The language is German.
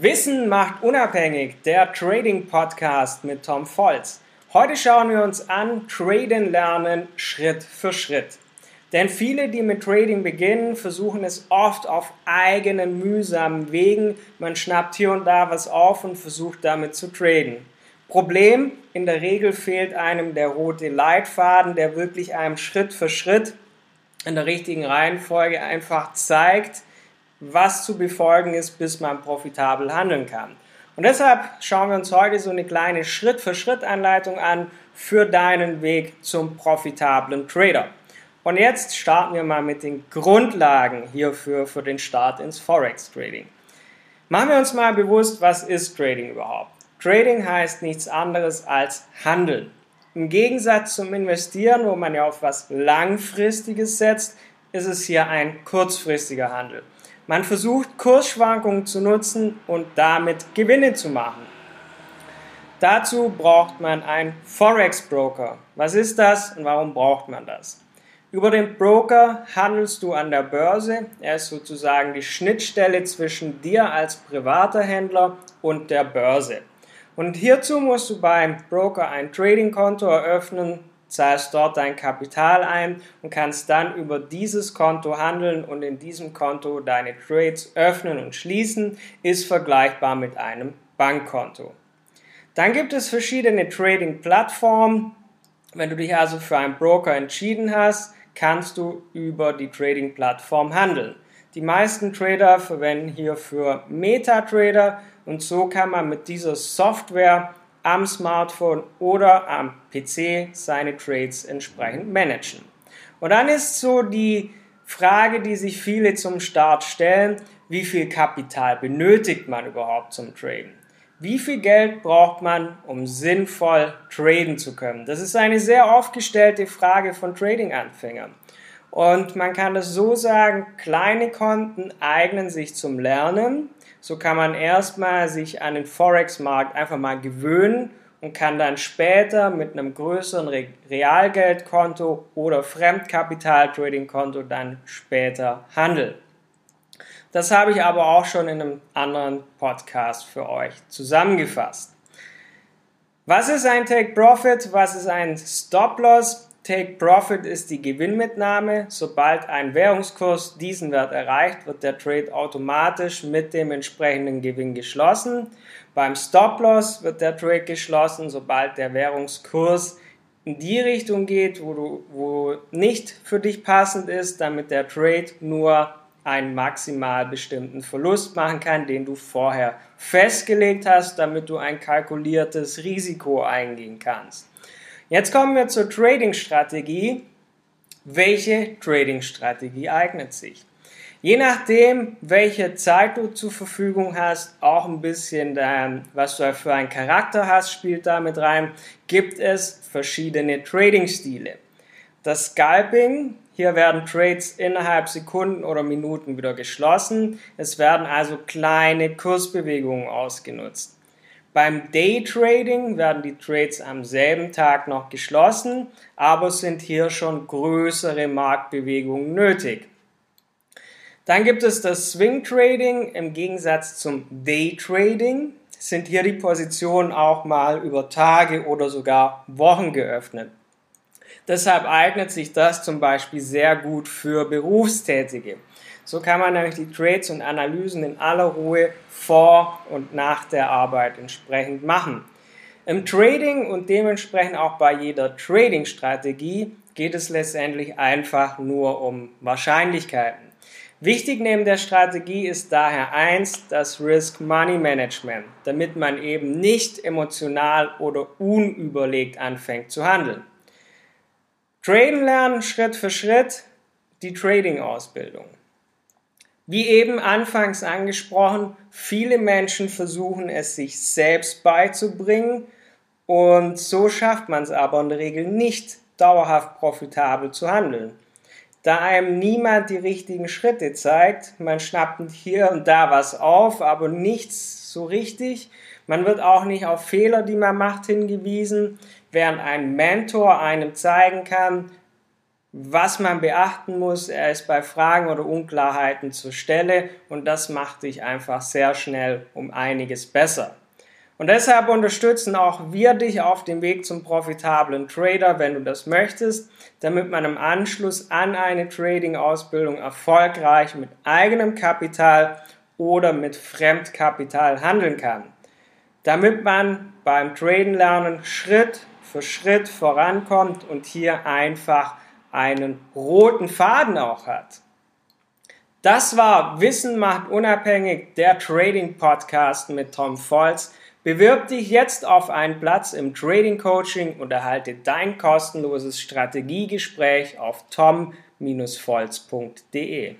Wissen macht unabhängig, der Trading Podcast mit Tom Volz. Heute schauen wir uns an Traden lernen Schritt für Schritt. Denn viele, die mit Trading beginnen, versuchen es oft auf eigenen mühsamen Wegen. Man schnappt hier und da was auf und versucht damit zu traden. Problem, in der Regel fehlt einem der rote Leitfaden, der wirklich einem Schritt für Schritt in der richtigen Reihenfolge einfach zeigt, was zu befolgen ist, bis man profitabel handeln kann. Und deshalb schauen wir uns heute so eine kleine Schritt-für-Schritt-Anleitung an für deinen Weg zum profitablen Trader. Und jetzt starten wir mal mit den Grundlagen hierfür für den Start ins Forex Trading. Machen wir uns mal bewusst, was ist Trading überhaupt? Trading heißt nichts anderes als Handeln. Im Gegensatz zum Investieren, wo man ja auf was Langfristiges setzt, ist es hier ein kurzfristiger Handel. Man versucht Kursschwankungen zu nutzen und damit Gewinne zu machen. Dazu braucht man einen Forex Broker. Was ist das und warum braucht man das? Über den Broker handelst du an der Börse. Er ist sozusagen die Schnittstelle zwischen dir als privater Händler und der Börse. Und hierzu musst du beim Broker ein Trading-Konto eröffnen, zahlst dort dein Kapital ein und kannst dann über dieses Konto handeln und in diesem Konto deine Trades öffnen und schließen, ist vergleichbar mit einem Bankkonto. Dann gibt es verschiedene Trading-Plattformen. Wenn du dich also für einen Broker entschieden hast, kannst du über die Trading-Plattform handeln. Die meisten Trader verwenden hierfür MetaTrader und so kann man mit dieser Software am Smartphone oder am PC seine Trades entsprechend managen. Und dann ist so die Frage, die sich viele zum Start stellen, wie viel Kapital benötigt man überhaupt zum Traden? Wie viel Geld braucht man, um sinnvoll traden zu können? Das ist eine sehr oft gestellte Frage von Trading-Anfängern. Und man kann es so sagen, kleine Konten eignen sich zum Lernen. So kann man erstmal sich an den Forex-Markt einfach mal gewöhnen und kann dann später mit einem größeren Realgeldkonto oder Fremdkapital-Trading-Konto dann später handeln. Das habe ich aber auch schon in einem anderen Podcast für euch zusammengefasst. Was ist ein Take Profit? Was ist ein Stop Loss? Take Profit ist die Gewinnmitnahme. Sobald ein Währungskurs diesen Wert erreicht, wird der Trade automatisch mit dem entsprechenden Gewinn geschlossen. Beim Stop Loss wird der Trade geschlossen, sobald der Währungskurs in die Richtung geht, wo, du, wo nicht für dich passend ist, damit der Trade nur einen maximal bestimmten Verlust machen kann, den du vorher festgelegt hast, damit du ein kalkuliertes Risiko eingehen kannst. Jetzt kommen wir zur Trading-Strategie. Welche Trading-Strategie eignet sich? Je nachdem, welche Zeit du zur Verfügung hast, auch ein bisschen, dein, was du für einen Charakter hast, spielt da mit rein, gibt es verschiedene Trading-Stile. Das Scalping, hier werden Trades innerhalb Sekunden oder Minuten wieder geschlossen. Es werden also kleine Kursbewegungen ausgenutzt. Beim Daytrading werden die Trades am selben Tag noch geschlossen, aber sind hier schon größere Marktbewegungen nötig. Dann gibt es das Swing Trading im Gegensatz zum Day Trading sind hier die Positionen auch mal über Tage oder sogar Wochen geöffnet. Deshalb eignet sich das zum Beispiel sehr gut für Berufstätige. So kann man nämlich die Trades und Analysen in aller Ruhe vor und nach der Arbeit entsprechend machen. Im Trading und dementsprechend auch bei jeder Trading-Strategie geht es letztendlich einfach nur um Wahrscheinlichkeiten. Wichtig neben der Strategie ist daher eins, das Risk Money Management, damit man eben nicht emotional oder unüberlegt anfängt zu handeln. Traden lernen Schritt für Schritt, die Trading-Ausbildung. Wie eben anfangs angesprochen, viele Menschen versuchen es sich selbst beizubringen und so schafft man es aber in der Regel nicht, dauerhaft profitabel zu handeln. Da einem niemand die richtigen Schritte zeigt, man schnappt hier und da was auf, aber nichts so richtig. Man wird auch nicht auf Fehler, die man macht, hingewiesen, während ein Mentor einem zeigen kann, was man beachten muss. Er ist bei Fragen oder Unklarheiten zur Stelle und das macht dich einfach sehr schnell um einiges besser. Und deshalb unterstützen auch wir dich auf dem Weg zum profitablen Trader, wenn du das möchtest, damit man im Anschluss an eine Trading-Ausbildung erfolgreich mit eigenem Kapital oder mit Fremdkapital handeln kann. Damit man beim Traden lernen Schritt für Schritt vorankommt und hier einfach einen roten Faden auch hat. Das war Wissen macht unabhängig, der Trading Podcast mit Tom Volz. Bewirb dich jetzt auf einen Platz im Trading Coaching und erhalte dein kostenloses Strategiegespräch auf tom-volz.de.